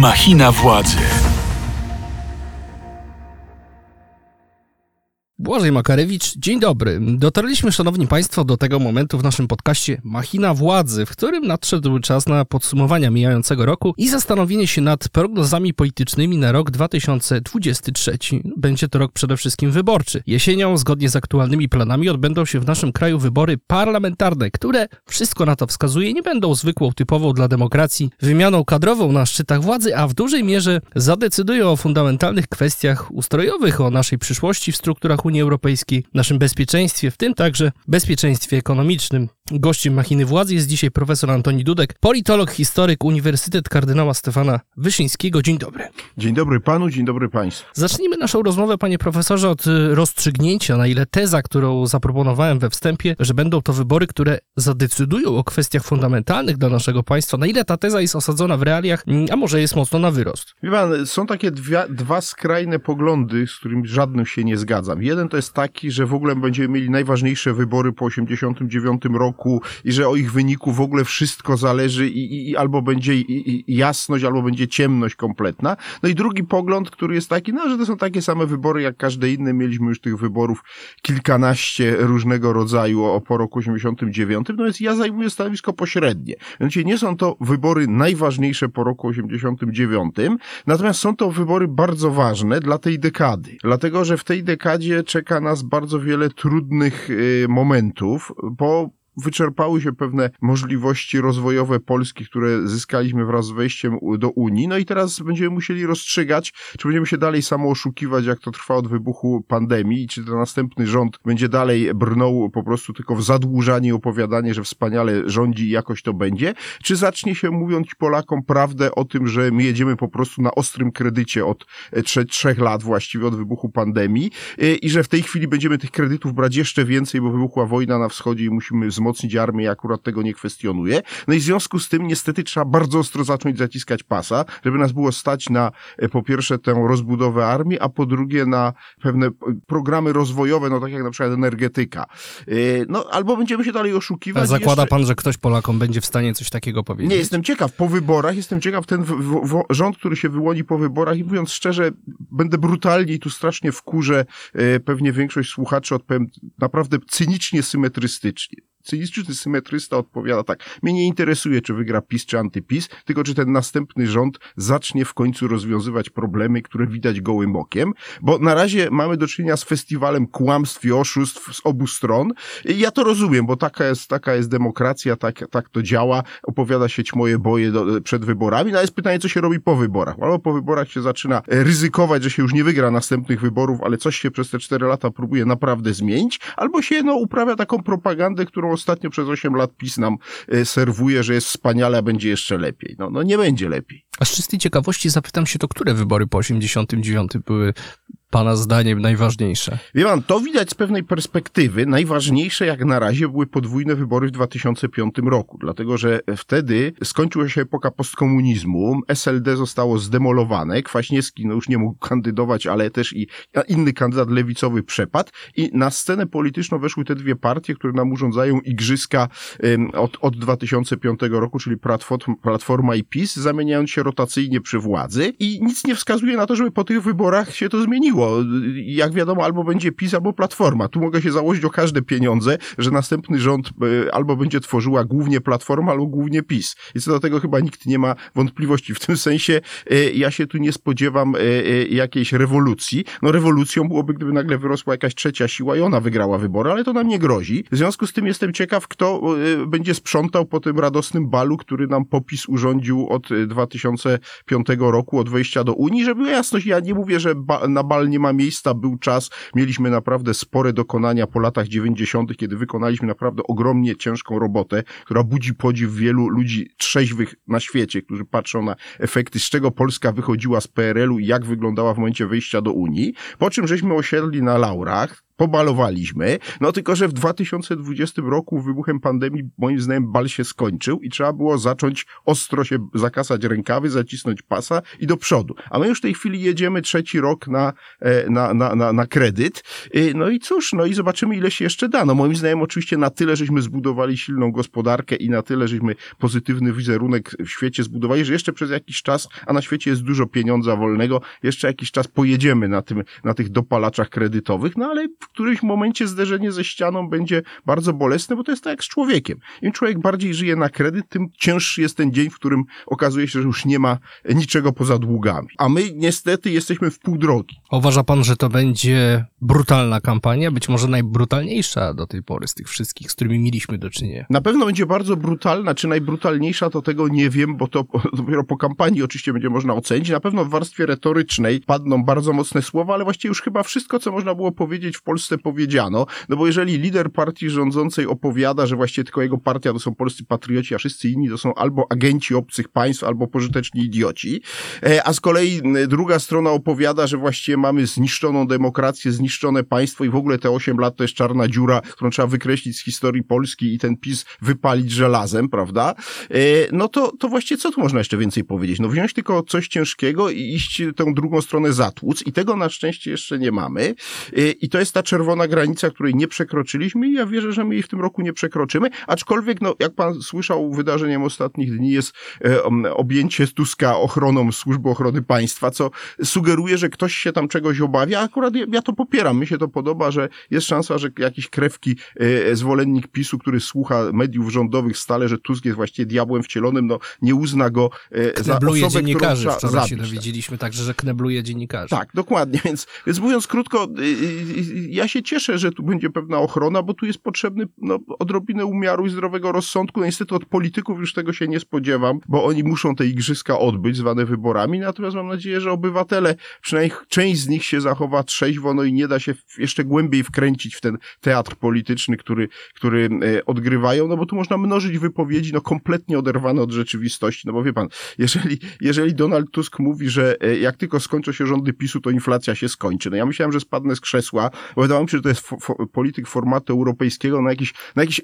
Machina władzy. Błażej Makarewicz, dzień dobry. Dotarliśmy, szanowni państwo, do tego momentu w naszym podcaście Machina Władzy, w którym nadszedł czas na podsumowania mijającego roku i zastanowienie się nad prognozami politycznymi na rok 2023. Będzie to rok przede wszystkim wyborczy. Jesienią, zgodnie z aktualnymi planami, odbędą się w naszym kraju wybory parlamentarne, które, wszystko na to wskazuje, nie będą zwykłą, typową dla demokracji wymianą kadrową na szczytach władzy, a w dużej mierze zadecydują o fundamentalnych kwestiach ustrojowych, o naszej przyszłości w strukturach Unii Europejskiej, naszym bezpieczeństwie, w tym także bezpieczeństwie ekonomicznym. Gościem machiny władzy jest dzisiaj profesor Antoni Dudek, politolog, historyk, Uniwersytet Kardynała Stefana Wyszyńskiego. Dzień dobry. Dzień dobry panu, dzień dobry państwu. Zacznijmy naszą rozmowę, panie profesorze, od y, rozstrzygnięcia, na ile teza, którą zaproponowałem we wstępie, że będą to wybory, które zadecydują o kwestiach fundamentalnych dla naszego państwa, na ile ta teza jest osadzona w realiach, mm, a może jest mocno na wyrost. Wie pan, są takie dwie, dwa skrajne poglądy, z którymi żadnym się nie zgadzam. Jeden to jest taki, że w ogóle będziemy mieli najważniejsze wybory po 89 roku i że o ich wyniku w ogóle wszystko zależy i, i, i albo będzie i, jasność, albo będzie ciemność kompletna. No i drugi pogląd, który jest taki, no, że to są takie same wybory jak każde inne. Mieliśmy już tych wyborów kilkanaście różnego rodzaju o, po roku 89. No więc ja zajmuję stanowisko pośrednie. Mianowicie nie są to wybory najważniejsze po roku 89, natomiast są to wybory bardzo ważne dla tej dekady. Dlatego, że w tej dekadzie czeka nas bardzo wiele trudnych y, momentów, bo wyczerpały się pewne możliwości rozwojowe Polski, które zyskaliśmy wraz z wejściem do Unii. No i teraz będziemy musieli rozstrzygać, czy będziemy się dalej samo oszukiwać, jak to trwa od wybuchu pandemii, czy ten następny rząd będzie dalej brnął po prostu tylko w zadłużanie i opowiadanie, że wspaniale rządzi i jakoś to będzie, czy zacznie się mówiąc Polakom prawdę o tym, że my jedziemy po prostu na ostrym kredycie od e, trzech, trzech lat właściwie od wybuchu pandemii e, i że w tej chwili będziemy tych kredytów brać jeszcze więcej, bo wybuchła wojna na wschodzie i musimy wzmocnić wzmocnić armię, ja akurat tego nie kwestionuję. No i w związku z tym niestety trzeba bardzo ostro zacząć zaciskać pasa, żeby nas było stać na e, po pierwsze tę rozbudowę armii, a po drugie na pewne e, programy rozwojowe, no tak jak na przykład energetyka. E, no albo będziemy się dalej oszukiwać. A zakłada jeszcze... pan, że ktoś Polakom będzie w stanie coś takiego powiedzieć? Nie, jestem ciekaw. Po wyborach jestem ciekaw ten rząd, który się wyłoni po wyborach i mówiąc szczerze, będę brutalnie i tu strasznie wkurzę pewnie większość słuchaczy odpowiem naprawdę cynicznie, symetrystycznie cyniczny symetrysta odpowiada tak, mnie nie interesuje, czy wygra PiS czy antyPiS, tylko czy ten następny rząd zacznie w końcu rozwiązywać problemy, które widać gołym okiem, bo na razie mamy do czynienia z festiwalem kłamstw i oszustw z obu stron. I ja to rozumiem, bo taka jest, taka jest demokracja, tak, tak to działa, opowiada się moje boje do, przed wyborami, no ale jest pytanie, co się robi po wyborach. Albo po wyborach się zaczyna ryzykować, że się już nie wygra następnych wyborów, ale coś się przez te cztery lata próbuje naprawdę zmienić, albo się no, uprawia taką propagandę, którą ostatnio przez 8 lat PiS nam e, serwuje, że jest wspaniale, a będzie jeszcze lepiej. No, no nie będzie lepiej. A z czystej ciekawości zapytam się, to które wybory po 89 były Pana zdaniem najważniejsze? Wie pan, to widać z pewnej perspektywy. Najważniejsze jak na razie były podwójne wybory w 2005 roku, dlatego że wtedy skończyła się epoka postkomunizmu, SLD zostało zdemolowane, Kwaśniewski no już nie mógł kandydować, ale też i inny kandydat lewicowy przepadł i na scenę polityczną weszły te dwie partie, które nam urządzają igrzyska od, od 2005 roku, czyli Platforma i PiS, zamieniając się rotacyjnie przy władzy i nic nie wskazuje na to, żeby po tych wyborach się to zmieniło. Jak wiadomo, albo będzie PiS, albo Platforma. Tu mogę się założyć o każde pieniądze, że następny rząd e, albo będzie tworzyła głównie Platforma, albo głównie PiS. I co do tego chyba nikt nie ma wątpliwości. W tym sensie e, ja się tu nie spodziewam e, jakiejś rewolucji. No rewolucją byłoby, gdyby nagle wyrosła jakaś trzecia siła i ona wygrała wybory, ale to nam nie grozi. W związku z tym jestem ciekaw, kto będzie sprzątał po tym radosnym balu, który nam popis urządził od 2005 roku, od wejścia do Unii, żeby jasność, ja nie mówię, że na bal nie ma miejsca, był czas, mieliśmy naprawdę spore dokonania po latach 90., kiedy wykonaliśmy naprawdę ogromnie ciężką robotę, która budzi podziw wielu ludzi trzeźwych na świecie, którzy patrzą na efekty, z czego Polska wychodziła z PRL-u i jak wyglądała w momencie wejścia do Unii, po czym żeśmy osiedli na laurach, pobalowaliśmy, no tylko, że w 2020 roku wybuchem pandemii moim zdaniem bal się skończył i trzeba było zacząć ostro się zakasać rękawy, zacisnąć pasa i do przodu. A my już w tej chwili jedziemy trzeci rok na, e, na, na, na, na kredyt. Y, no i cóż, no i zobaczymy ile się jeszcze da. No moim zdaniem oczywiście na tyle, żeśmy zbudowali silną gospodarkę i na tyle, żeśmy pozytywny wizerunek w świecie zbudowali, że jeszcze przez jakiś czas, a na świecie jest dużo pieniądza wolnego, jeszcze jakiś czas pojedziemy na tym, na tych dopalaczach kredytowych, no ale którymś momencie zderzenie ze ścianą będzie bardzo bolesne, bo to jest tak jak z człowiekiem. Im człowiek bardziej żyje na kredyt, tym cięższy jest ten dzień, w którym okazuje się, że już nie ma niczego poza długami. A my niestety jesteśmy w pół drogi. Uważa pan, że to będzie brutalna kampania, być może najbrutalniejsza do tej pory z tych wszystkich, z którymi mieliśmy do czynienia? Na pewno będzie bardzo brutalna, czy najbrutalniejsza, to tego nie wiem, bo to dopiero po kampanii oczywiście będzie można ocenić. Na pewno w warstwie retorycznej padną bardzo mocne słowa, ale właściwie już chyba wszystko, co można było powiedzieć w Polsce powiedziano, no bo jeżeli lider partii rządzącej opowiada, że właściwie tylko jego partia to są polscy patrioci, a wszyscy inni to są albo agenci obcych państw, albo pożyteczni idioci, e, a z kolei druga strona opowiada, że właściwie mamy zniszczoną demokrację, zniszczone państwo i w ogóle te 8 lat to jest czarna dziura, którą trzeba wykreślić z historii Polski i ten PiS wypalić żelazem, prawda? E, no to, to właściwie co tu można jeszcze więcej powiedzieć? No wziąć tylko coś ciężkiego i iść tę drugą stronę zatłuc i tego na szczęście jeszcze nie mamy. E, I to jest ta czerwona granica, której nie przekroczyliśmy i ja wierzę, że my jej w tym roku nie przekroczymy, aczkolwiek, no, jak pan słyszał, wydarzeniem ostatnich dni jest e, objęcie Tuska ochroną Służby Ochrony Państwa, co sugeruje, że ktoś się tam czegoś obawia. Akurat ja, ja to popieram. Mi się to podoba, że jest szansa, że jakiś krewki e, zwolennik PiSu, który słucha mediów rządowych stale, że Tusk jest właściwie diabłem wcielonym, no nie uzna go e, za osobę, dziennikarzy. którą Wczoraj się zabić. dowiedzieliśmy także, że knebluje dziennikarzy. Tak, dokładnie. Więc, więc mówiąc krótko, y, y, ja się cieszę, że tu będzie pewna ochrona, bo tu jest potrzebny no, odrobinę umiaru i zdrowego rozsądku. No, niestety od polityków już tego się nie spodziewam, bo oni muszą te igrzyska odbyć, zwane wyborami. Natomiast mam nadzieję, że obywatele, przynajmniej część z nich się zachowa trzeźwo, no i nie da się jeszcze głębiej wkręcić w ten teatr polityczny, który, który e, odgrywają, no bo tu można mnożyć wypowiedzi, no kompletnie oderwane od rzeczywistości. No bo wie pan, jeżeli, jeżeli Donald Tusk mówi, że e, jak tylko skończą się rządy PiSu, to inflacja się skończy. No ja myślałem, że spadnę z krzesła, wydawało mi się, że to jest fo, fo, polityk formatu europejskiego na jakiś, na jakiś,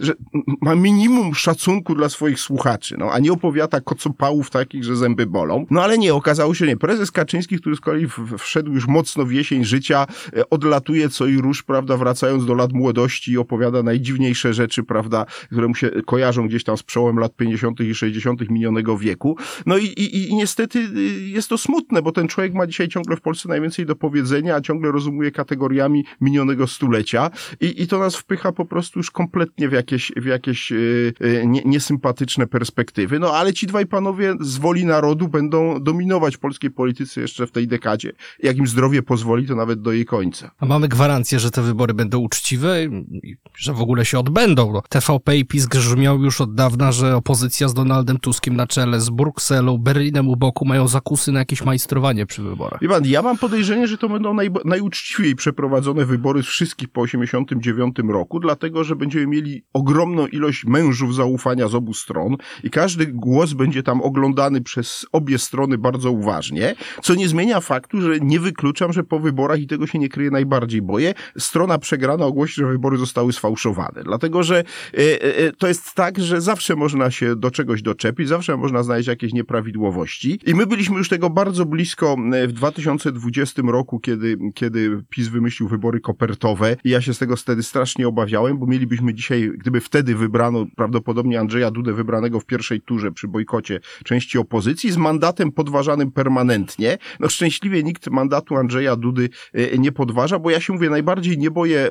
że ma minimum szacunku dla swoich słuchaczy, no, a nie opowiada kocopałów takich, że zęby bolą. No ale nie, okazało się nie. Prezes Kaczyński, który z kolei wszedł już mocno w jesień życia, e, odlatuje co i róż, prawda, wracając do lat młodości i opowiada najdziwniejsze rzeczy, prawda, które mu się kojarzą gdzieś tam z przełomem lat 50. i 60. minionego wieku. No i, i, i niestety y, jest to smutne, bo ten człowiek ma dzisiaj ciągle w Polsce najwięcej do powiedzenia, a ciągle rozumuje kategoriami minionego stulecia i, i to nas wpycha po prostu już kompletnie w jakieś, w jakieś yy, nie, niesympatyczne perspektywy. No ale ci dwaj panowie z woli narodu będą dominować polskiej polityce jeszcze w tej dekadzie. Jak im zdrowie pozwoli, to nawet do jej końca. A mamy gwarancję, że te wybory będą uczciwe i że w ogóle się odbędą. No, TVP i PiS grzmiał już od dawna, że opozycja z Donaldem Tuskiem na czele, z Brukselą, Berlinem u boku mają zakusy na jakieś majstrowanie przy wyborach. Wie pan, ja mam podejrzenie, że to będą naj, najuczciwiej przeprowadzone wybory z wszystkich po 89 roku, dlatego, że będziemy mieli ogromną ilość mężów zaufania z obu stron i każdy głos będzie tam oglądany przez obie strony bardzo uważnie, co nie zmienia faktu, że nie wykluczam, że po wyborach, i tego się nie kryje najbardziej boję, strona przegrana ogłosi, że wybory zostały sfałszowane. Dlatego, że e, e, to jest tak, że zawsze można się do czegoś doczepić, zawsze można znaleźć jakieś nieprawidłowości i my byliśmy już tego bardzo blisko e, w 2020 roku, kiedy, kiedy PiS wymyślił wybory kopertowe i ja się z tego wtedy strasznie obawiałem, bo mielibyśmy dzisiaj, gdyby wtedy wybrano prawdopodobnie Andrzeja Dudę wybranego w pierwszej turze przy bojkocie części opozycji z mandatem podważanym permanentnie. No szczęśliwie nikt mandatu Andrzeja Dudy e, nie podważa, bo ja się mówię, najbardziej nie boję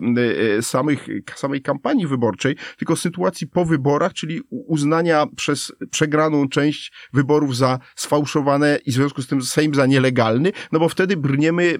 e, samych, samej kampanii wyborczej, tylko sytuacji po wyborach, czyli uznania przez przegraną część wyborów za sfałszowane i w związku z tym Sejm za nielegalny, no bo wtedy brniemy,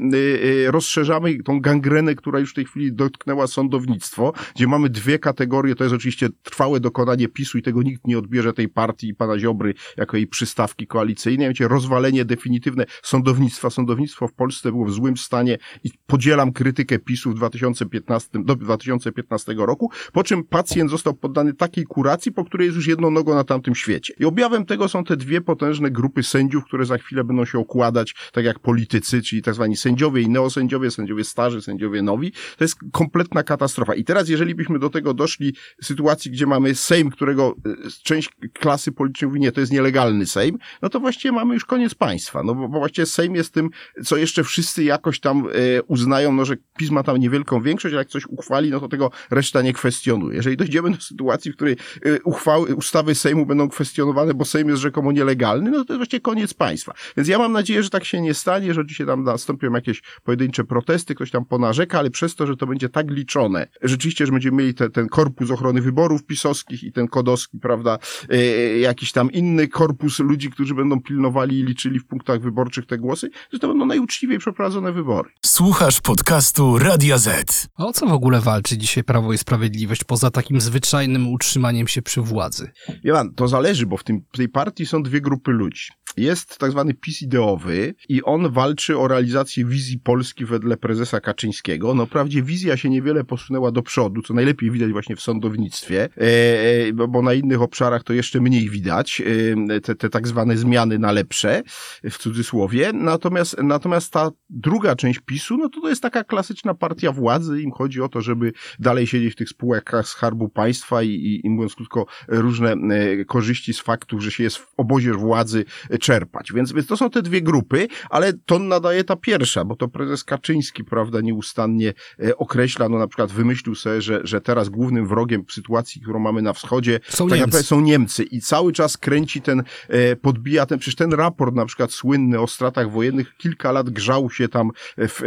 rozszerzamy tą gangrenę, która już w tej chwili dotknęła sądownictwo, gdzie mamy dwie kategorie, to jest oczywiście trwałe dokonanie PiSu i tego nikt nie odbierze tej partii i pana Ziobry jako jej przystawki koalicyjnej, mianowicie rozwalenie definitywne sądownictwa. Sądownictwo w Polsce było w złym stanie i podzielam krytykę PiSu w 2015, do 2015 roku, po czym pacjent został poddany takiej kuracji, po której jest już jedną nogą na tamtym świecie. I objawem tego są te dwie potężne grupy sędziów, które za chwilę będą się okładać, tak jak politycy, czyli tak zwani sędziowie i neosędziowie, sędziowie starzy, sędziowie sędziowie nowi, to jest kompletna katastrofa. I teraz, jeżeli byśmy do tego doszli sytuacji, gdzie mamy Sejm, którego e, część klasy politycznej mówi, nie, to jest nielegalny Sejm, no to właściwie mamy już koniec państwa, no bo, bo właściwie Sejm jest tym, co jeszcze wszyscy jakoś tam e, uznają, no że PiS ma tam niewielką większość, ale jak coś uchwali, no to tego reszta nie kwestionuje. Jeżeli dojdziemy do sytuacji, w której e, uchwały, ustawy Sejmu będą kwestionowane, bo Sejm jest rzekomo nielegalny, no to jest właściwie koniec państwa. Więc ja mam nadzieję, że tak się nie stanie, że dzisiaj tam nastąpią jakieś pojedyncze protesty, ktoś tam ponarzeka, ale przez to, że to będzie tak liczone, rzeczywiście, że będziemy mieli te, ten korpus ochrony wyborów pisowskich i ten kodowski, prawda, e, jakiś tam inny korpus ludzi, którzy będą pilnowali i liczyli w punktach wyborczych te głosy, że to będą najuczciwiej przeprowadzone wybory. Słuchasz podcastu Radia Z. A o co w ogóle walczy dzisiaj Prawo i Sprawiedliwość, poza takim zwyczajnym utrzymaniem się przy władzy? Johan, to zależy, bo w, tym, tej partii są dwie grupy ludzi. Jest tak zwany PiS ideowy i on walczy o realizację wizji Polski wedle prezesa Kaczyńskiego. No wprawdzie wizja się niewiele posunęła do przodu, co najlepiej widać właśnie w sądownictwie, e, bo, bo na innych obszarach to jeszcze mniej widać, e, te, te tak zwane zmiany na lepsze, w cudzysłowie. Natomiast, natomiast ta druga część PiSu, no to to jest taka klasyczna partia władzy. Im chodzi o to, żeby dalej siedzieć w tych spółkach Skarbu Państwa i, i, i mówiąc krótko, różne e, korzyści z faktu, że się jest w obozie władzy czerpać. Więc, więc to są te dwie grupy, ale ton nadaje ta pierwsza, bo to prezes Kaczyński, prawda, nieustannie e, określa, no na przykład wymyślił sobie, że, że teraz głównym wrogiem w sytuacji, którą mamy na wschodzie, Są tak Niemcy. są Niemcy i cały czas kręci ten, e, podbija ten, przecież ten raport na przykład słynny o stratach wojennych kilka lat grzał się tam w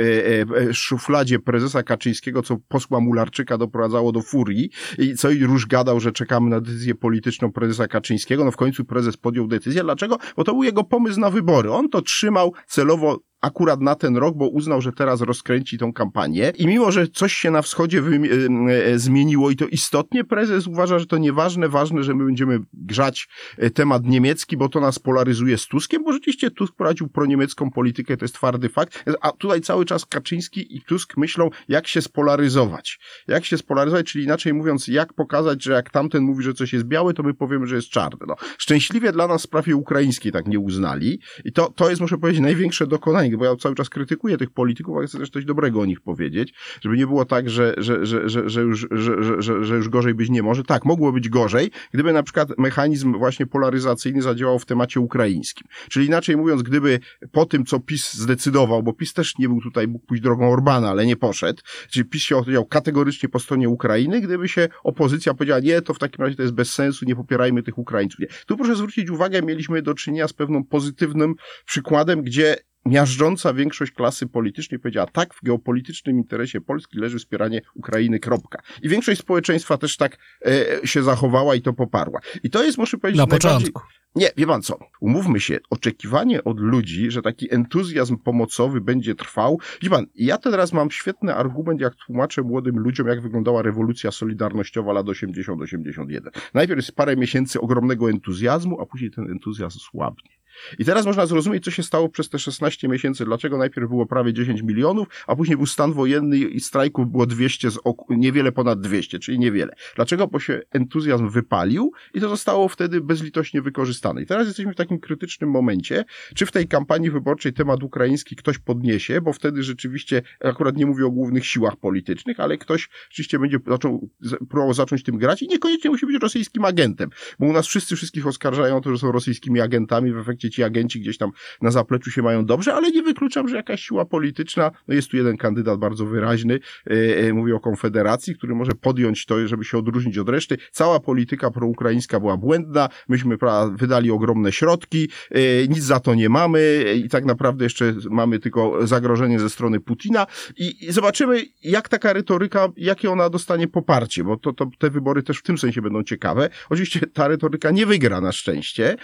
e, szufladzie prezesa Kaczyńskiego, co posła Mularczyka doprowadzało do furii i co i róż gadał, że czekamy na decyzję polityczną prezesa Kaczyńskiego. No w końcu prezes podjął decyzję. Dlaczego? Bo to był jego pomysł na wybory. On to trzymał celowo akurat na ten rok, bo uznał, że teraz rozkręci tą kampanię. I mimo, że coś się na wschodzie wy, e, e, zmieniło i to istotnie, prezes uważa, że to nieważne, ważne, że my będziemy grzać e, temat niemiecki, bo to nas polaryzuje z Tuskiem, bo rzeczywiście Tusk prowadził proniemiecką politykę, to jest twardy fakt. A tutaj cały czas Kaczyński i Tusk myślą, jak się spolaryzować. Jak się spolaryzować, czyli inaczej mówiąc, jak pokazać, że jak tamten mówi, że coś jest białe, to my powiemy, że jest czarne. No, szczęśliwie dla nas w sprawie ukraińskiej tak nie uznali. I to, to jest, muszę powiedzieć, największe dokonanie, bo ja cały czas krytykuję tych polityków, ale chcę też coś dobrego o nich powiedzieć, żeby nie było tak, że, że, że, że, że, już, że, że, że, już gorzej być nie może. Tak, mogło być gorzej, gdyby na przykład mechanizm właśnie polaryzacyjny zadziałał w temacie ukraińskim. Czyli inaczej mówiąc, gdyby po tym, co PiS zdecydował, bo PiS też nie był tutaj, mógł pójść drogą Orbana, ale nie poszedł, czyli PiS się opowiedział kategorycznie po stronie Ukrainy, gdyby się opozycja powiedziała, nie, to w takim razie to jest bez sensu, nie popierajmy tych Ukraińców. Nie. Tu proszę zwrócić uwagę, mieliśmy do czynienia z pewną pozytywnym przykładem, gdzie miażdżąca większość klasy politycznej powiedziała tak, w geopolitycznym interesie Polski leży wspieranie Ukrainy, kropka. I większość społeczeństwa też tak e, się zachowała i to poparła. I to jest, muszę powiedzieć, Na najbardziej- początku. nie, wie pan co, umówmy się, oczekiwanie od ludzi, że taki entuzjazm pomocowy będzie trwał. Wie pan, ja teraz mam świetny argument, jak tłumaczę młodym ludziom, jak wyglądała rewolucja solidarnościowa lat 80-81. Najpierw jest parę miesięcy ogromnego entuzjazmu, a później ten entuzjazm słabnie. I teraz można zrozumieć, co się stało przez te 16 miesięcy, dlaczego najpierw było prawie 10 milionów, a później był stan wojenny i strajków było 200, z niewiele ponad 200, czyli niewiele. Dlaczego? Bo się entuzjazm wypalił i to zostało wtedy bezlitośnie wykorzystane. I teraz jesteśmy w takim krytycznym momencie, czy w tej kampanii wyborczej temat ukraiński ktoś podniesie, bo wtedy rzeczywiście, akurat nie mówię o głównych siłach politycznych, ale ktoś rzeczywiście będzie zaczął, próbował zacząć tym grać i niekoniecznie musi być rosyjskim agentem, bo u nas wszyscy wszystkich oskarżają o to, że są rosyjskimi agentami, w efekcie ci agenci gdzieś tam na zapleczu się mają dobrze, ale nie wykluczam, że jakaś siła polityczna, no jest tu jeden kandydat bardzo wyraźny, e, e, mówię o Konfederacji, który może podjąć to, żeby się odróżnić od reszty. Cała polityka proukraińska była błędna, myśmy wydali ogromne środki, e, nic za to nie mamy i tak naprawdę jeszcze mamy tylko zagrożenie ze strony Putina i, i zobaczymy, jak taka retoryka, jakie ona dostanie poparcie, bo to, to te wybory też w tym sensie będą ciekawe. Oczywiście ta retoryka nie wygra na szczęście,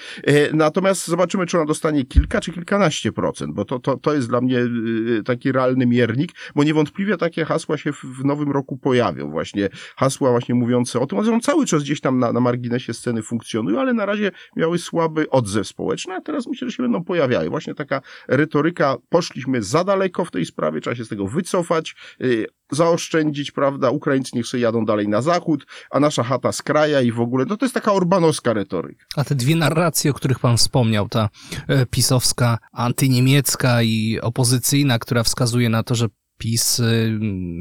natomiast zobaczymy, czy ona dostanie kilka czy kilkanaście procent, bo to, to, to jest dla mnie y, taki realny miernik, bo niewątpliwie takie hasła się w, w nowym roku pojawią, właśnie hasła właśnie mówiące o tym, one cały czas gdzieś tam na, na marginesie sceny funkcjonują, ale na razie miały słaby odzew społeczny, a teraz myślę, że się będą pojawiały. Właśnie taka retoryka, poszliśmy za daleko w tej sprawie, trzeba się z tego wycofać, y, zaoszczędzić, prawda, Ukraińcy niech sobie jadą dalej na zachód, a nasza chata z kraja i w ogóle, no to jest taka orbanowska retoryka. A te dwie narracje, o których pan wspomniał, ta e, pisowska, antyniemiecka i opozycyjna, która wskazuje na to, że PiS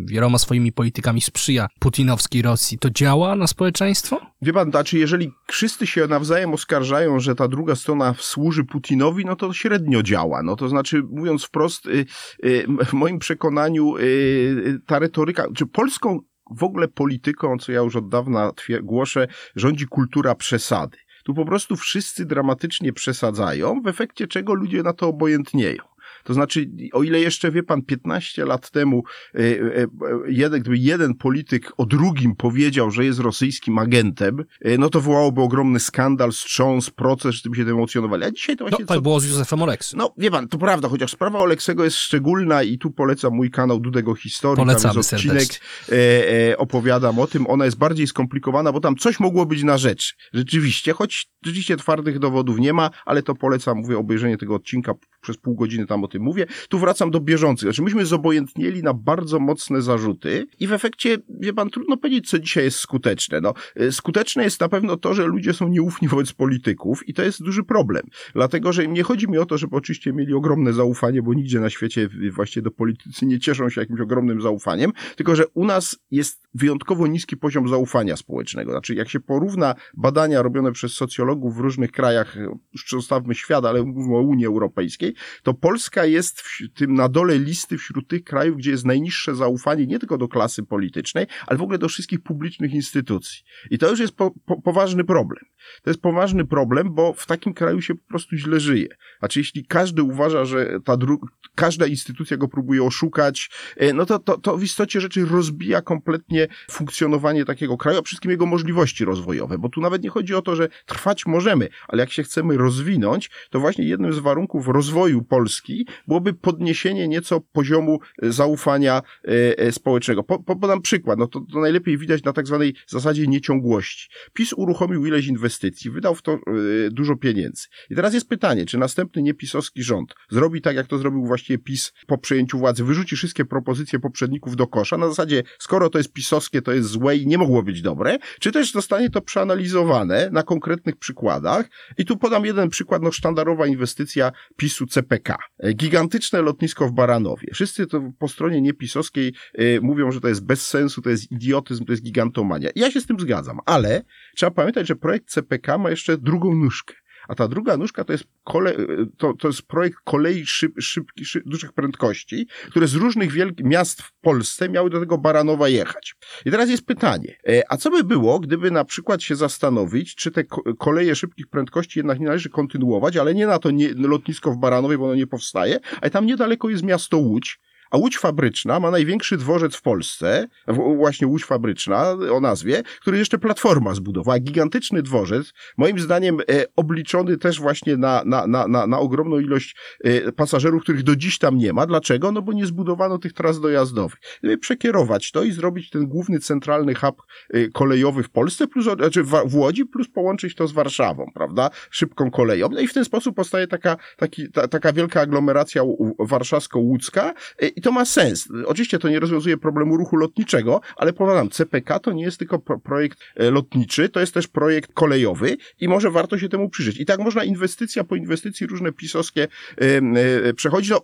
wieloma swoimi politykami sprzyja putinowskiej Rosji, to działa na społeczeństwo? Wie pan, znaczy jeżeli wszyscy się nawzajem oskarżają, że ta druga strona służy Putinowi, no to średnio działa. No to znaczy, mówiąc wprost, y, y, w moim przekonaniu y, ta retoryka, czy polską w ogóle polityką, co ja już od dawna głoszę, rządzi kultura przesady. Tu po prostu wszyscy dramatycznie przesadzają, w efekcie czego ludzie na to obojętnieją. To znaczy, o ile jeszcze wie pan, 15 lat temu e, e, jeden, gdyby jeden polityk o drugim powiedział, że jest rosyjskim agentem, e, no to wołałoby ogromny skandal, wstrząs, proces, że tym się emocjonowali. A dzisiaj to właśnie... No, tak co... było z Józefem Oleksem. No, wie pan, to prawda, chociaż sprawa Oleksego jest szczególna i tu polecam mój kanał Dudego Historii. Polecamy tam jest odcinek, e, e, opowiadam o tym. Ona jest bardziej skomplikowana, bo tam coś mogło być na rzecz. Rzeczywiście, choć rzeczywiście twardych dowodów nie ma, ale to polecam, mówię, obejrzenie tego odcinka przez pół godziny tam o tym mówię. Tu wracam do bieżących. Znaczy, myśmy zobojętnieli na bardzo mocne zarzuty i w efekcie, wie pan, trudno powiedzieć, co dzisiaj jest skuteczne. No, y, skuteczne jest na pewno to, że ludzie są nieufni wobec polityków i to jest duży problem. Dlatego, że nie chodzi mi o to, żeby oczywiście mieli ogromne zaufanie, bo nigdzie na świecie właśnie do politycy nie cieszą się jakimś ogromnym zaufaniem, tylko, że u nas jest wyjątkowo niski poziom zaufania społecznego. Znaczy, jak się porówna badania robione przez socjologów w różnych krajach, zostawmy świat, ale mówimy o Unii Europejskiej, to Polska jest w tym na dole listy wśród tych krajów, gdzie jest najniższe zaufanie nie tylko do klasy politycznej, ale w ogóle do wszystkich publicznych instytucji. I to już jest po, po, poważny problem. To jest poważny problem, bo w takim kraju się po prostu źle żyje. Znaczy, jeśli każdy uważa, że ta każda instytucja go próbuje oszukać, e, no to, to, to w istocie rzeczy rozbija kompletnie funkcjonowanie takiego kraju, a wszystkim jego możliwości rozwojowe, bo tu nawet nie chodzi o to, że trwać możemy, ale jak się chcemy rozwinąć, to właśnie jednym z warunków rozwoju Polski byłoby podniesienie nieco poziomu e, zaufania e, społecznego. Po, po, podam przykład, no to, to najlepiej widać na tak zwanej zasadzie nieciągłości. PiS uruchomił ileś inwestycji, wydał w to dużo pieniędzy. I teraz jest pytanie, czy następny niepisowski rząd zrobi tak, jak to zrobił właściwie PiS po przejęciu władzy, wyrzuci wszystkie propozycje poprzedników do kosza, na zasadzie, skoro to jest pisowskie, to jest złe i nie mogło być dobre, czy też zostanie to przeanalizowane na konkretnych przykładach. I tu podam jeden przykład, no sztandarowa inwestycja PiSu CPK. Gigantyczne lotnisko w Baranowie. Wszyscy to po stronie niepisowskiej y, mówią, że to jest bez sensu, to jest idiotyzm, to jest gigantomania. Ja się z tym zgadzam, ale trzeba pamiętać, że projekt CPK ma jeszcze drugą nóżkę. A ta druga nóżka to jest, kole, to, to jest projekt kolei szyb, szybkich, szyb, dużych prędkości, które z różnych miast w Polsce miały do tego Baranowa jechać. I teraz jest pytanie, a co by było, gdyby na przykład się zastanowić, czy te koleje szybkich prędkości jednak nie należy kontynuować, ale nie na to nie, lotnisko w Baranowie, bo ono nie powstaje, a tam niedaleko jest miasto Łódź, a Łódź Fabryczna ma największy dworzec w Polsce, właśnie Łódź Fabryczna o nazwie, który jeszcze Platforma zbudowała. Gigantyczny dworzec, moim zdaniem e, obliczony też właśnie na, na, na, na, na ogromną ilość e, pasażerów, których do dziś tam nie ma. Dlaczego? No bo nie zbudowano tych tras dojazdowych. Gdyby przekierować to i zrobić ten główny centralny hub e, kolejowy w Polsce, plus, znaczy w, Łodzi, plus połączyć to z Warszawą, prawda? Szybką koleją. No i w ten sposób powstaje taka, taki, ta, taka wielka aglomeracja warszawsko-łódzka i to ma sens. Oczywiście to nie rozwiązuje problemu ruchu lotniczego, ale powiadam, CPK to nie jest tylko pro projekt e, lotniczy, to jest też projekt kolejowy i może warto się temu przyjrzeć. I tak można inwestycja po inwestycji różne pisowskie yy, yy, przechodzić. No,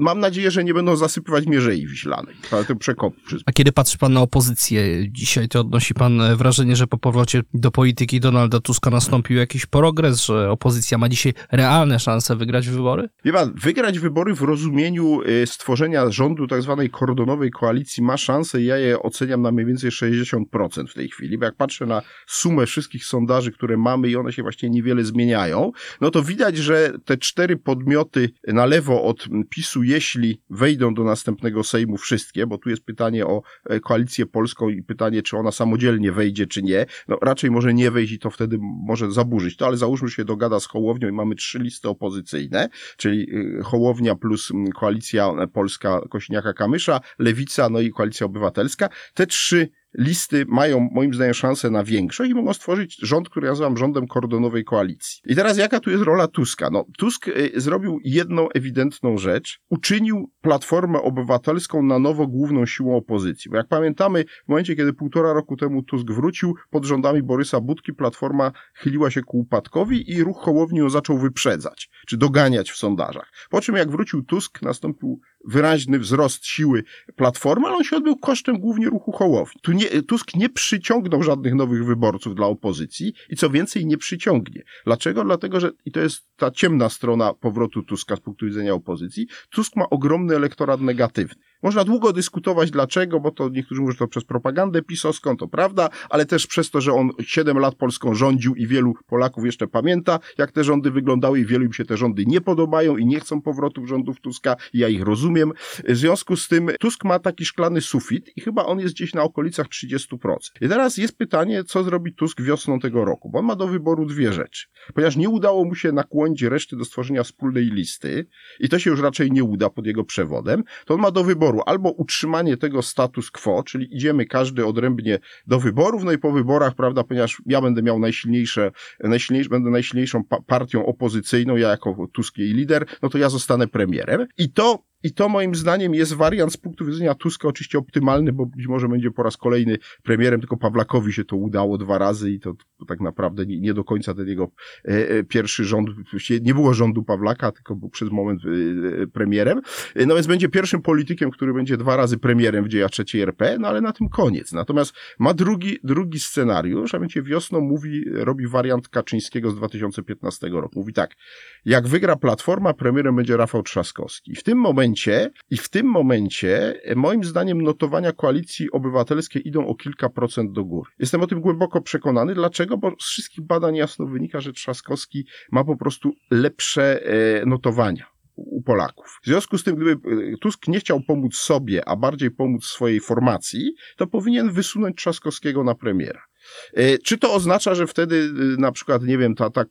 mam nadzieję, że nie będą zasypywać Mierzei Wiślanej, ale to przekop. A kiedy patrzy pan na opozycję dzisiaj, to odnosi pan wrażenie, że po powrocie do polityki Donalda Tuska nastąpił jakiś progres, że opozycja ma dzisiaj realne szanse wygrać wybory? Wie pan, wygrać wybory w rozumieniu y, stworzenia rządu tak zwanej kordonowej koalicji ma szansę, ja je oceniam na mniej więcej 60% w tej chwili, bo jak patrzę na sumę wszystkich sondaży, które mamy i one się właśnie niewiele zmieniają, no to widać, że te cztery podmioty na lewo od PiSu jeśli wejdą do następnego Sejmu wszystkie, bo tu jest pytanie o e, koalicję polską i pytanie, czy ona samodzielnie wejdzie, czy nie, no raczej może nie wejść i to wtedy może zaburzyć to, ale załóżmy, że się dogada z Hołownią i mamy trzy listy opozycyjne, czyli y, Hołownia plus koalicja polska Kośniaka-Kamysza, Lewica, no i koalicja obywatelska. Te trzy listy mają moim zdaniem szansę na większość i mogą stworzyć rząd, który ja nazywam rządem kordonowej koalicji. I teraz jaka tu jest rola Tuska? No, Tusk y, zrobił jedną ewidentną rzecz. Uczynił Platformę Obywatelską na nowo główną siłą opozycji. Bo jak pamiętamy, w momencie, kiedy półtora roku temu Tusk wrócił, pod rządami Borysa Budki Platforma chyliła się ku upadkowi i ruch Hołowni ją zaczął wyprzedzać, czy doganiać w sondażach. Po czym jak wrócił Tusk, nastąpił wyraźny wzrost siły Platformy, ale on się odbył kosztem głównie ruchu Hołowni. Tu nie, Tusk nie przyciągnął żadnych nowych wyborców dla opozycji i co więcej nie przyciągnie. Dlaczego? Dlatego, że i to jest ta ciemna strona powrotu Tuska z punktu widzenia opozycji. Tusk ma ogromny elektorat negatywny. Można długo dyskutować dlaczego, bo to niektórzy mówią, że to przez propagandę pisowską, to prawda, ale też przez to, że on 7 lat Polską rządził i wielu Polaków jeszcze pamięta, jak te rządy wyglądały i wielu im się te rządy nie podobają i nie chcą powrotów rządów Tuska. Ja ich rozumiem. W związku z tym Tusk ma taki szklany sufit i chyba on jest gdzieś na okolicach 30%. I teraz jest pytanie, co zrobi Tusk wiosną tego roku, bo on ma do wyboru dwie rzeczy. Ponieważ nie udało mu się nakłonić reszty do stworzenia wspólnej listy i to się już raczej nie uda pod jego przewodem, to on ma do wyboru wyboru albo utrzymanie tego status quo, czyli idziemy każdy odrębnie do wyborów, no i po wyborach, prawda, ponieważ ja będę miał najsilniejsze, najsilniejsze będę najsilniejszą pa partią opozycyjną, ja jako Tusk jej lider, no to ja zostanę premierem. I to i to moim zdaniem jest wariant z punktu widzenia Tuska oczywiście optymalny, bo być może będzie po raz kolejny premierem, tylko Pawlakowi się to udało dwa razy i to, to tak naprawdę nie, nie, do końca ten jego e, e pierwszy rząd, nie było rządu Pawlaka, tylko był przez moment e, e, premierem. E, no więc będzie pierwszym politykiem, który będzie dwa razy premierem w dziejach trzeciej RP, no ale na tym koniec. Natomiast ma drugi, drugi scenariusz, a mianowicie wiosną mówi, robi wariant Kaczyńskiego z 2015 roku. Mówi tak, jak wygra Platforma, premierem będzie Rafał Trzaskowski. W tym momencie momencie, i w tym momencie, moim zdaniem, notowania koalicji obywatelskiej idą o kilka procent do góry. Jestem o tym głęboko przekonany. Dlaczego? Bo z wszystkich badań jasno wynika, że Trzaskowski ma po prostu lepsze e, notowania u Polaków. W związku z tym, gdyby e, Tusk nie chciał pomóc sobie, a bardziej pomóc swojej formacji, to powinien wysunąć Trzaskowskiego na premiera. E, czy to oznacza, że wtedy e, na przykład, nie wiem, ta, ta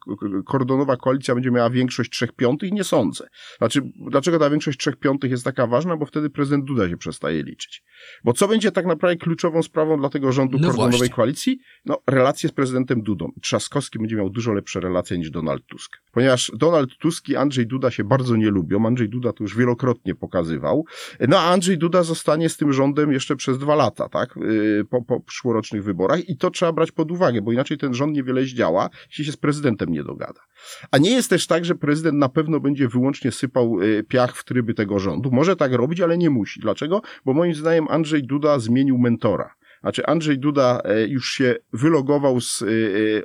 kordonowa koalicja będzie miała większość trzech piątych? Nie sądzę. Znaczy, dlaczego ta większość trzech piątych jest taka ważna? Bo wtedy prezydent Duda się przestaje liczyć. Bo co będzie tak naprawdę kluczową sprawą dla tego rządu no kordonowej właśnie. koalicji? No, relacje z prezydentem Dudą. Trzaskowski będzie miał dużo lepsze relacje niż Donald Tusk. Ponieważ Donald Tusk i Andrzej Duda się bardzo nie lubią. Andrzej Duda to już wielokrotnie pokazywał. No, a Andrzej Duda zostanie z tym rządem jeszcze przez dwa lata, tak? Y, po, po przyszłorocznych wyborach i to trzeba trzeba brać pod uwagę, bo inaczej ten rząd niewiele zdziała, jeśli się z prezydentem nie dogada. A nie jest też tak, że prezydent na pewno będzie wyłącznie sypał e, piach w tryby tego rządu. Może tak robić, ale nie musi. Dlaczego? Bo moim zdaniem Andrzej Duda zmienił mentora. Znaczy Andrzej Duda e, już się wylogował z e,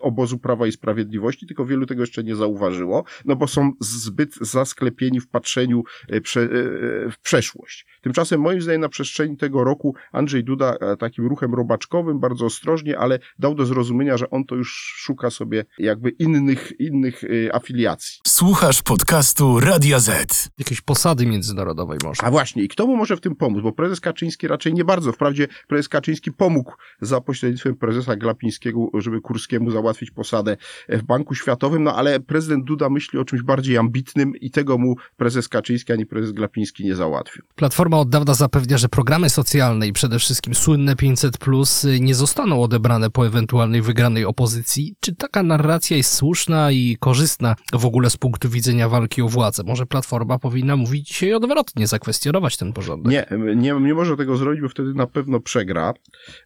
obozu Prawa i Sprawiedliwości, tylko wielu tego jeszcze nie zauważyło, no bo są zbyt zasklepieni w patrzeniu w przeszłość. Tymczasem moim zdaniem na przestrzeni tego roku Andrzej Duda e, takim ruchem robaczkowym, bardzo ostrożnie, ale dał do zrozumienia, że on to już szuka sobie jakby innych, innych e, afiliacji. Słuchasz podcastu Radia Z. Jakiejś posady międzynarodowej może. A właśnie, i kto mu może w tym pomóc? Bo prezes Kaczyński raczej nie bardzo. Wprawdzie prezes Kaczyński pomógł za pośrednictwem prezesa Glapińskiego, żeby Kurskiemu załatwić posadę w Banku Światowym, no ale prezydent Duda myśli o czymś bardziej ambitnym i tego mu prezes Kaczyński ani prezes Glapiński nie załatwił. Platforma Platforma od dawna zapewnia, że programy socjalne i przede wszystkim słynne 500 plus nie zostaną odebrane po ewentualnej wygranej opozycji. Czy taka narracja jest słuszna i korzystna w ogóle z punktu widzenia walki o władzę? Może Platforma powinna mówić dzisiaj odwrotnie, zakwestionować ten porządek? Nie, nie, nie może tego zrobić, bo wtedy na pewno przegra.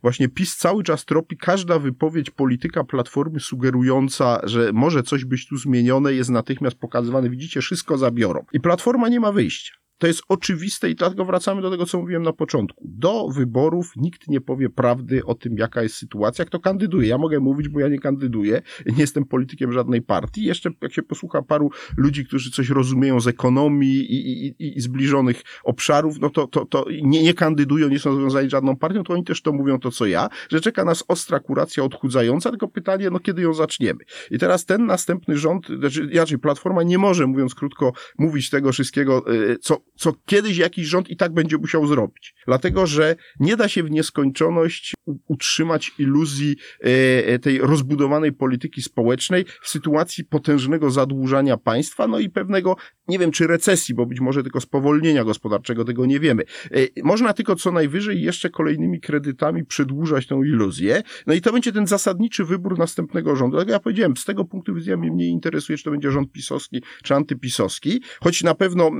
Właśnie PiS cały czas tropi każda wypowiedź polityka Platformy sugerująca, że może coś być tu zmienione, jest natychmiast pokazywane. Widzicie, wszystko zabiorą. I Platforma nie ma wyjścia. To jest oczywiste i dlatego wracamy do tego, co mówiłem na początku. Do wyborów nikt nie powie prawdy o tym, jaka jest sytuacja, kto kandyduje. Ja mogę mówić, bo ja nie kandyduję, nie jestem politykiem żadnej partii. Jeszcze jak się posłucha paru ludzi, którzy coś rozumieją z ekonomii i, i, i zbliżonych obszarów, no to, to, to nie, nie kandydują, nie są związani z żadną partią, to oni też to mówią to, co ja, że czeka nas ostra kuracja odchudzająca, tylko pytanie, no kiedy ją zaczniemy. I teraz ten następny rząd, znaczy, znaczy Platforma nie może, mówiąc krótko, mówić tego wszystkiego, y, co co kiedyś jakiś rząd i tak będzie musiał zrobić. Dlatego, że nie da się w nieskończoność utrzymać iluzji e, e, tej rozbudowanej polityki społecznej w sytuacji potężnego zadłużania państwa, no i pewnego, nie wiem czy recesji, bo być może tylko spowolnienia gospodarczego, tego nie wiemy. E, można tylko co najwyżej jeszcze kolejnymi kredytami przedłużać tą iluzję, no i to będzie ten zasadniczy wybór następnego rządu. Jak ja powiedziałem, z tego punktu widzenia mnie mniej interesuje, czy to będzie rząd pisowski, czy antypisowski, choć na pewno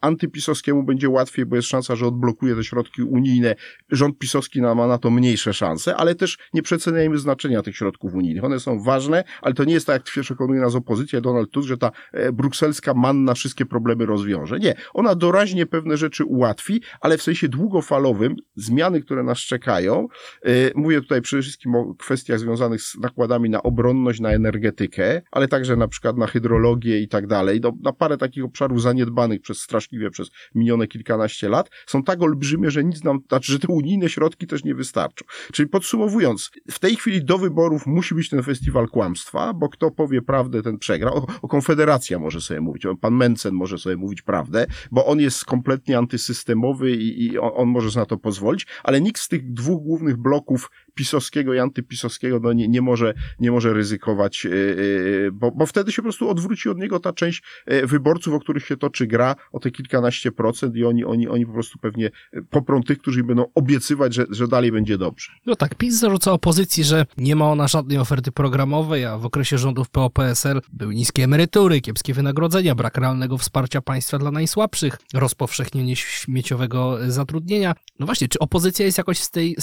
antypisowskiemu będzie łatwiej, bo jest szansa, że odblokuje te środki unijne. Rząd pisowski ma na to mniejsze szanse, ale też nie przeceniajmy znaczenia tych środków unijnych. One są ważne, ale to nie jest tak, jak przekonuje nas opozycja, Donald Tusk, że ta e, brukselska manna wszystkie problemy rozwiąże. Nie, ona doraźnie pewne rzeczy ułatwi, ale w sensie długofalowym zmiany, które nas czekają, yy, mówię tutaj przede wszystkim o kwestiach związanych z nakładami na obronność, na energetykę, ale także na przykład na hydrologię i tak dalej, no, na parę takich obszarów zaniedbanych przez straszliwie przez minione kilkanaście lat, są tak olbrzymie, że nic nam, znaczy, że te unijne środki też nie wystarczą. Czyli podsumowując, w tej chwili do wyborów musi być ten festiwal kłamstwa, bo kto powie prawdę, ten przegra. O, o Konfederacja może sobie mówić, pan Mencen może sobie mówić prawdę, bo on jest kompletnie antysystemowy i, i on, on może na to pozwolić, ale nikt z tych dwóch głównych bloków pisowskiego i antypisowskiego no nie, nie, może, nie może ryzykować, yy, bo, bo wtedy się po prostu odwróci od niego ta część yy, wyborców, o których się toczy gra, o te kilkanaście procent i oni, oni, oni po prostu pewnie poprą tych, którzy będą obiecywać, że, że dalej będzie dobrze. No tak, PiS zarzuca opozycji, że nie ma ona żadnej oferty programowej, a w okresie rządów PO-PSL były niskie emerytury, kiepskie wynagrodzenia, brak realnego wsparcia państwa dla najsłabszych, rozpowszechnienie śmieciowego zatrudnienia. No właśnie, czy opozycja jest jakoś z tej,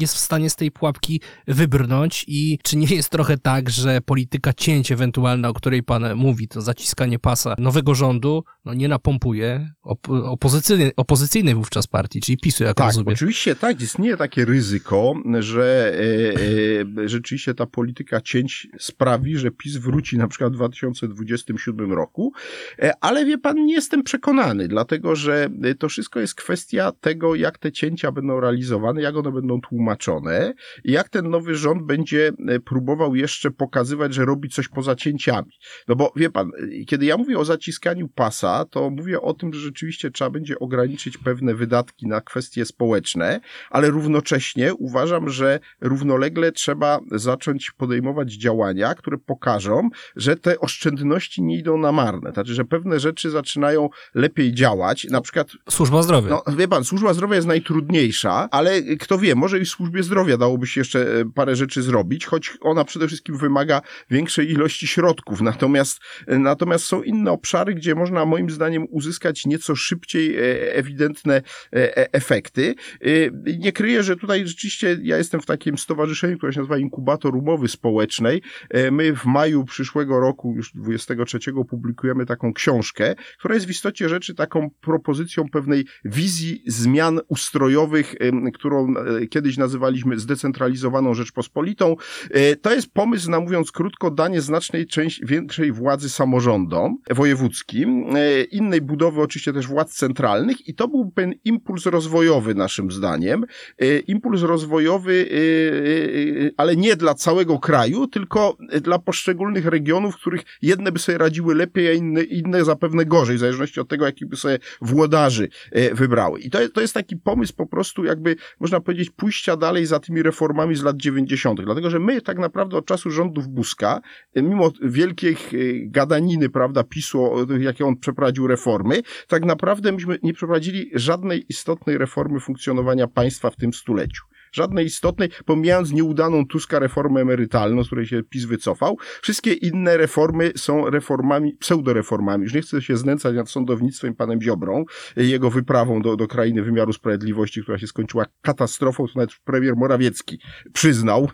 jest w stanie z tej pułapki wybrnąć? I czy nie jest trochę tak, że polityka cięć ewentualna, o której pan mówi, to zaciskanie pasa nowego rządu, no nie napompuje op opozycyjnej, opozycyjnej wówczas partii, czyli PiSu, jak tak, rozumiem. oczywiście tak, istnieje takie ryzyko, że e, e, rzeczywiście ta polityka cięć sprawi, że PiS wróci na przykład w 2027 roku, e, ale wie pan, nie jestem przekonany, dlatego że to wszystko jest kwestia tego, jak te cięcia będą realizowane, jak one będą tłumaczone i jak ten nowy rząd będzie e, próbował jeszcze pokazywać, że robi coś poza cięciami. No bo wie pan, e, kiedy ja mówię o zaciskaniu pasa, to mówię o tym, że rzeczywiście trzeba będzie ograniczyć pewne wydatki na kwestie społeczne, ale równocześnie uważam, że równolegle trzeba zacząć podejmować działania, które pokażą, że te oszczędności nie idą na marne. Znaczy, że pewne rzeczy zaczynają lepiej działać. Na przykład. Służba zdrowia. No, wie pan, służba zdrowia jest najtrudniejsza, ale kto wie, może i w służbie zdrowia dałoby się jeszcze e, parę rzeczy zrobić, choć ona przede wszystkim wymaga większej ilości środków. Natomiast, e, natomiast są inne obszary, gdzie można moim zdaniem uzyskać nieco szybciej e, ewidentne efekty. Nie kryję, że tutaj rzeczywiście ja jestem w takim stowarzyszeniu, które się nazywa Inkubator Umowy Społecznej. My w maju przyszłego roku, już 23, publikujemy taką książkę, która jest w istocie rzeczy taką propozycją pewnej wizji zmian ustrojowych, którą kiedyś nazywaliśmy zdecentralizowaną Rzeczpospolitą. E, to jest pomysł na, mówiąc krótko, danie znacznej części, większej władzy samorządom wojewódzkim, e, innej budowy oczywiście też władz centralnych i to był pewien impuls rozwojowy naszym zdaniem. E, impuls rozwojowy, ale nie dla całego kraju, tylko dla poszczególnych regionów, w których jedne by sobie radziły lepiej, a inne, inne zapewne gorzej, w zależności od tego, jakich by sobie włodarzy wybrały. I to, to jest taki pomysł po prostu jakby, można powiedzieć, pójścia dalej za tymi reformami z lat 90., dlatego że my tak naprawdę od czasu rządów Buzka, mimo wielkiej gadaniny, prawda, PiSu, jakie on przeprowadził reformy, tak naprawdę myśmy nie przeprowadzili żadnej istotnej reformy funkcjonowania państwa w tym stuleciu żadnej istotnej, pomijając nieudaną Tuska reformę emerytalną, z której się PiS wycofał. Wszystkie inne reformy są reformami, pseudoreformami. Już nie chcę się znęcać nad sądownictwem panem Ziobrą, jego wyprawą do, do krainy wymiaru sprawiedliwości, która się skończyła katastrofą, to nawet premier Morawiecki przyznał,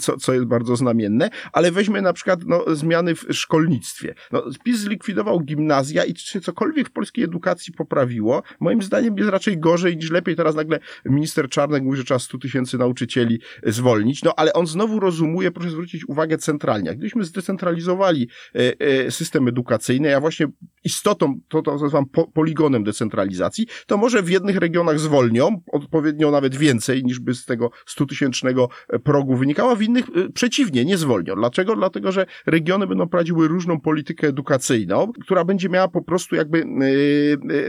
co, co jest bardzo znamienne, ale weźmy na przykład no, zmiany w szkolnictwie. No, PiS zlikwidował gimnazja i czy cokolwiek w polskiej edukacji poprawiło, moim zdaniem jest raczej gorzej niż lepiej. Teraz nagle minister Czarnek mówi, że trzeba 100 tysięcy tysięcy nauczycieli zwolnić, no ale on znowu rozumuje, proszę zwrócić uwagę, centralnie. Gdybyśmy zdecentralizowali e, e, system edukacyjny, a właśnie istotą, to, to nazywam poligonem decentralizacji, to może w jednych regionach zwolnią, odpowiednio nawet więcej niż by z tego 100-tysięcznego progu wynikało, a w innych e, przeciwnie, nie zwolnią. Dlaczego? Dlatego, że regiony będą prowadziły różną politykę edukacyjną, która będzie miała po prostu jakby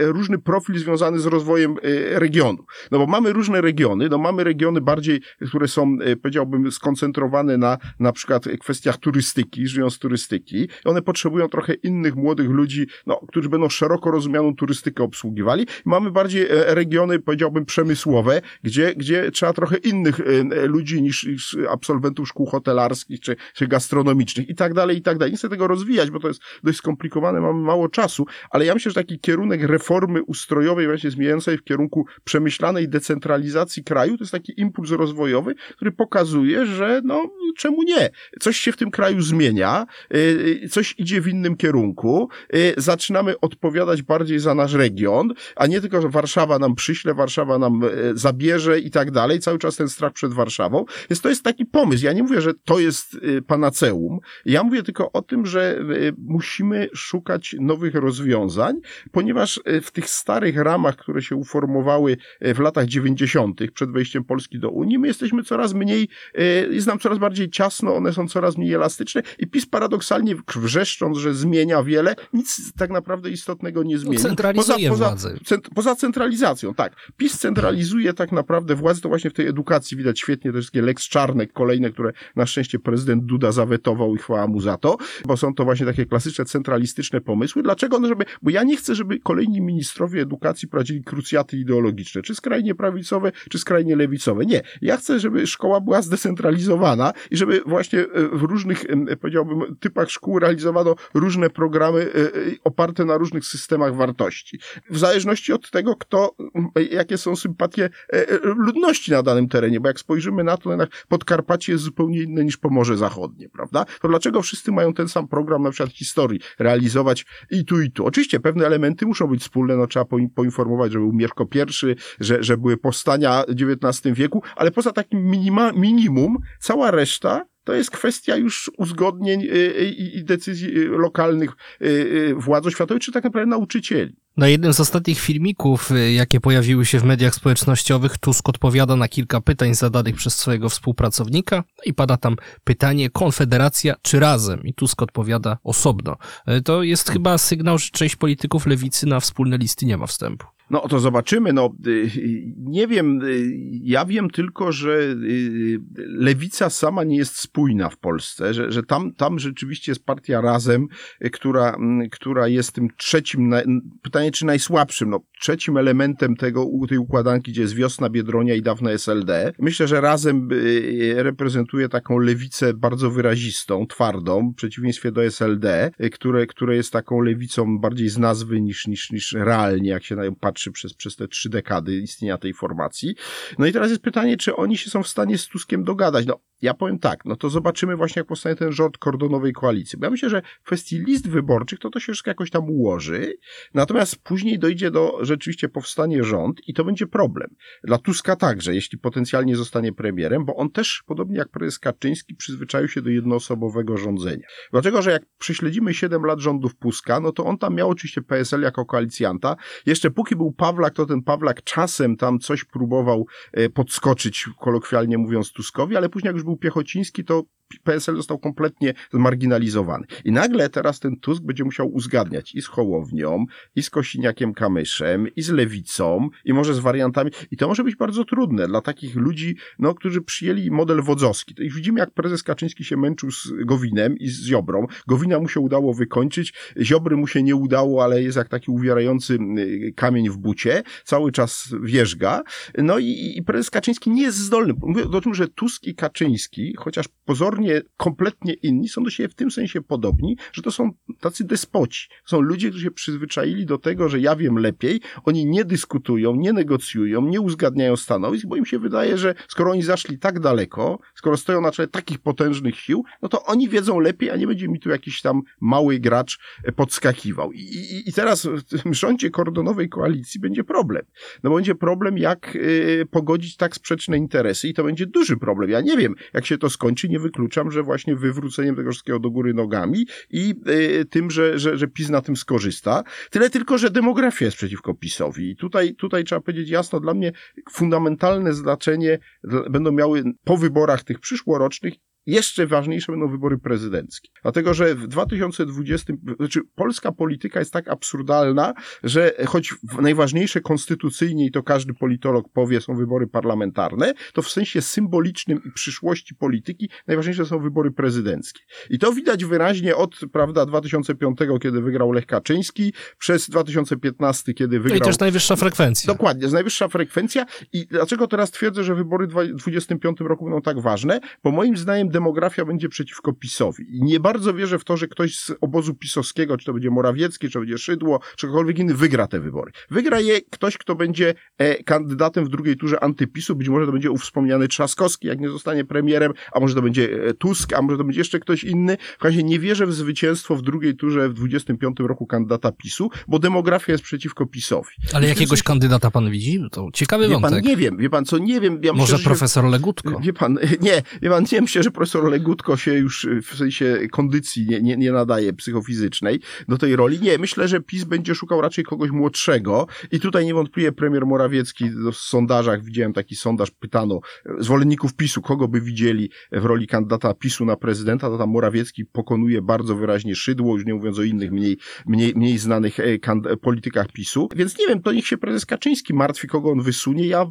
różny profil związany z rozwojem regionu. No bo mamy różne regiony, no mamy regiony bardziej, które są, e, powiedziałbym, skoncentrowane na na przykład kwestiach turystyki, żyją z turystyki. One potrzebują trochę innych młodych ludzi, no, którzy będą szeroko rozumianą turystykę obsługiwali. Mamy bardziej e, regiony, powiedziałbym, przemysłowe, gdzie, gdzie trzeba trochę innych e, ludzi niż, absolwentów szkół hotelarskich czy, czy gastronomicznych i tak dalej, i tak dalej. Nie chcę tego rozwijać, bo to jest dość skomplikowane, mamy mało czasu, ale ja myślę, że taki kierunek reformy ustrojowej, właśnie zmieniającej w kierunku przemyślanej decentralizacji kraju, to jest taki impuls rozwojowy, który pokazuje, że no czemu nie? Coś się w tym kraju zmienia, coś idzie w innym kierunku. Y, zaczynamy odpowiadać bardziej za nasz region, a nie tylko, że Warszawa nam przyśle, Warszawa nam e, zabierze i tak dalej, cały czas ten strach przed Warszawą. Więc to jest taki pomysł. Ja nie mówię, że to jest e, panaceum. Ja mówię tylko o tym, że e, musimy szukać nowych rozwiązań, ponieważ w tych starych ramach, które się uformowały w latach 90., przed wejściem Polski do Unii, my jesteśmy coraz mniej, jest nam coraz bardziej ciasno, one są coraz mniej elastyczne i PiS paradoksalnie wrzeszcząc, że zmienia wiele, nic tak naprawdę istotnego nie zmieni. No, centralizuje poza, poza, cent, poza centralizacją, tak. PiS centralizuje tak naprawdę władzę, to właśnie w tej edukacji widać świetnie te wszystkie Lex Czarnek kolejne, które na szczęście prezydent Duda zawetował i chwała mu za to, bo są to właśnie takie klasyczne centralistyczne pomysły. Dlaczego? No żeby, bo ja nie chcę, żeby kolejni ministrowie edukacji prowadzili krucjaty ideologiczne, czy skrajnie prawicowe, czy skrajnie lewicowe. Nie. Ja chcę, żeby szkoła była zdecentralizowana i żeby właśnie e, w różnych, powiedziałbym, typach szkół realizowano różne programy e, e, oparte na różnych systemach wartości. W zależności od tego, kto, jakie są sympatie ludności na danym terenie, bo jak spojrzymy na to, jednak Podkarpacie jest zupełnie inne niż Pomorze Zachodnie, prawda? To dlaczego wszyscy mają ten sam program, na przykład historii, realizować i tu, i tu? Oczywiście pewne elementy muszą być wspólne, no trzeba poinformować, że był Mieszko I, że, że były powstania XIX wieku, ale poza takim minima, minimum, cała reszta to jest kwestia już uzgodnień y, y, i decyzji y, lokalnych władz oświatowych, czy tak naprawdę nauczycieli. Na jednym z ostatnich filmików, jakie pojawiły się w mediach społecznościowych, Tusk odpowiada na kilka pytań zadanych przez swojego współpracownika i pada tam pytanie Konfederacja czy razem? I Tusk odpowiada osobno. To jest chyba sygnał, że część polityków lewicy na wspólne listy nie ma wstępu. No to zobaczymy. No, y, nie wiem, y, ja wiem tylko, że y, lewica sama nie jest spójna w Polsce, że, że tam, tam rzeczywiście jest partia razem, która, która jest tym trzecim, pytanie czy najsłabszym, no trzecim elementem tego, tej układanki, gdzie jest wiosna Biedronia i dawne SLD. Myślę, że razem reprezentuje taką lewicę bardzo wyrazistą, twardą, w przeciwieństwie do SLD, które, które jest taką lewicą bardziej z nazwy niż, niż, niż realnie, jak się na nią patrzy przez, przez te trzy dekady istnienia tej formacji. No i teraz jest pytanie, czy oni się są w stanie z Tuskiem dogadać. No, ja powiem tak, no to zobaczymy właśnie, jak powstanie ten rząd kordonowej koalicji. Bo ja myślę, że w kwestii list wyborczych to to się wszystko jakoś tam ułoży, natomiast później dojdzie do rzeczywiście powstanie rząd i to będzie problem. Dla Tuska także, jeśli potencjalnie zostanie premierem, bo on też, podobnie jak prezes Kaczyński, przyzwyczaił się do jednoosobowego rządzenia. Dlatego, że jak prześledzimy 7 lat rządów Puska, no to on tam miał oczywiście PSL jako koalicjanta. Jeszcze póki był Pawlak, to ten Pawlak czasem tam coś próbował e, podskoczyć, kolokwialnie mówiąc Tuskowi, ale później jak już był Piechociński, to PSL został kompletnie zmarginalizowany. I nagle teraz ten Tusk będzie musiał uzgadniać i z Hołownią, i z Kosiniakiem Kamyszem, i z Lewicą, i może z wariantami. I to może być bardzo trudne dla takich ludzi, no, którzy przyjęli model wodzowski. I widzimy, jak prezes Kaczyński się męczył z Gowinem i z Ziobrą. Gowina mu się udało wykończyć, Ziobry mu się nie udało, ale jest jak taki uwierający y, kamień w bucie, cały czas wierzga. No i, i prezes Kaczyński nie jest zdolny. Mówię o tym, że Tusk i Kaczyński, chociaż pozornie kompletnie inni, są do siebie w tym sensie podobni, że to są tacy despoci. Są ludzie, którzy się przyzwyczaili do tego, że ja wiem lepiej, oni nie dyskutują, nie negocjują, nie uzgadniają stanowisk, bo im się wydaje, że skoro oni zaszli tak daleko, skoro stoją na czele takich potężnych sił, no to oni wiedzą lepiej, a nie będzie mi tu jakiś tam mały gracz e, podskakiwał. I, i, i teraz w tym rządzie kordonowej koalicji będzie problem. No bo będzie problem, jak y, pogodzić tak sprzeczne interesy i to będzie duży problem. Ja nie wiem, jak się to skończy, nie wykluczam wykluczam, że właśnie wywróceniem tego wszystkiego do góry nogami i y, tym, że, że, że PiS na tym skorzysta. Tyle tylko, że demografia jest przeciwko PiSowi. I tutaj, tutaj trzeba powiedzieć jasno, dla mnie fundamentalne znaczenie będą miały po wyborach tych przyszłorocznych jeszcze ważniejsze będą wybory prezydenckie. Dlatego, że w 2020, znaczy polska polityka jest tak absurdalna, że choć najważniejsze konstytucyjnie, i to każdy politolog powie, są wybory parlamentarne, to w sensie symbolicznym i przyszłości polityki najważniejsze są wybory prezydenckie. I to widać wyraźnie od, prawda, 2005, kiedy wygrał Lech Kaczyński, przez 2015, kiedy wygrał... No i też najwyższa frekwencja. Dokładnie, jest najwyższa frekwencja. I dlaczego teraz twierdzę, że wybory w 2025 roku będą tak ważne? Bo moim zdaniem demografia będzie przeciwko PiSowi. I nie bardzo wierzę w to, że ktoś z obozu pisowskiego, czy to będzie Morawiecki, czy to będzie Szydło, czy ktokolwiek inny, wygra te wybory. Wygra je ktoś, kto będzie e, kandydatem w drugiej turze antypisu. Być może to będzie ów wspomniany Trzaskowski, jak nie zostanie premierem, a może to będzie e, Tusk, a może to będzie jeszcze ktoś inny. W każdym razie nie wierzę w zwycięstwo w drugiej turze w 25 roku kandydata PiSu, bo demografia jest przeciwko PiSowi. Ale jakiegoś sensie- kandydata pan widzi? No To ciekawy Wie pan, wątek. nie wiem, wie pan co, nie wiem. Ja Może myślę, że się- profesor Legutko. Wie pan, nie, wie pan, nie myślę, że profesor Legutko się już y, w sensie kondycji nie, nie, nie nadaje psychofizycznej do tej roli. Nie, myślę, że PiS będzie szukał raczej kogoś młodszego i tutaj niewątpliwie premier Morawiecki w sondażach, widziałem taki sondaż, pytano e, zwolenników PiSu, kogo by widzieli w roli kandydata PiSu na prezydenta, to tam Morawiecki pokonuje bardzo wyraźnie Szydło, już nie mówiąc o innych mniej, mniej, mniej znanych e, politykach PiSu. Więc nie wiem, to niech się prezes Kaczyński martwi, kogo on wysunie. Ja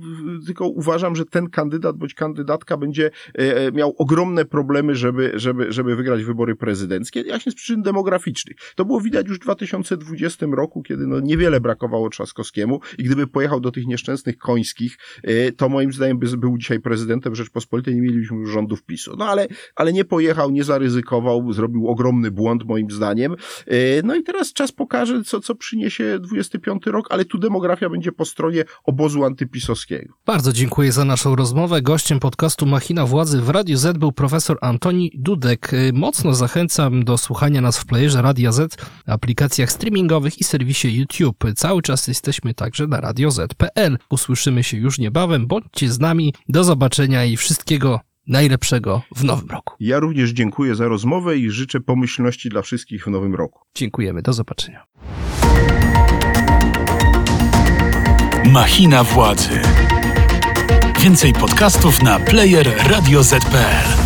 tylko uważam, że ten kandydat bądź kandydatka będzie e, miał ogromne problemy, żeby, żeby, żeby wygrać wybory prezydenckie, właśnie z przyczyn demograficznych. To było widać już w 2020 roku, kiedy no niewiele brakowało Trzaskowskiemu i gdyby pojechał do tych nieszczęsnych końskich, e, to moim zdaniem by był dzisiaj prezydentem Rzeczpospolitej, nie mielibyśmy już rządów PiSu. No ale, ale nie pojechał, nie zaryzykował, zrobił ogromny błąd moim zdaniem. E, No i teraz czas pokaże, co, co przyniesie 25 rok, ale tu demografia będzie po stronie obozu antypisowskiego. Bardzo dziękuję za naszą rozmowę. Gościem podcastu Machina Władzy w Radiu Z był profesor Antoni Dudek. Y, Mocno zachęcam do słuchania nas w playerze Radia Z, aplikacjach streamingowych i serwisie YouTube. Cały czas jesteśmy także na radioz.pl. Usłyszymy się już niebawem. Bądźcie z nami. Do zobaczenia i wszystkiego najlepszego w nowym roku. Ja również dziękuję za rozmowę i życzę pomyślności dla wszystkich w nowym roku. Dziękujemy. Do zobaczenia. Machina władzy. Więcej podcastów na player radioz.pl.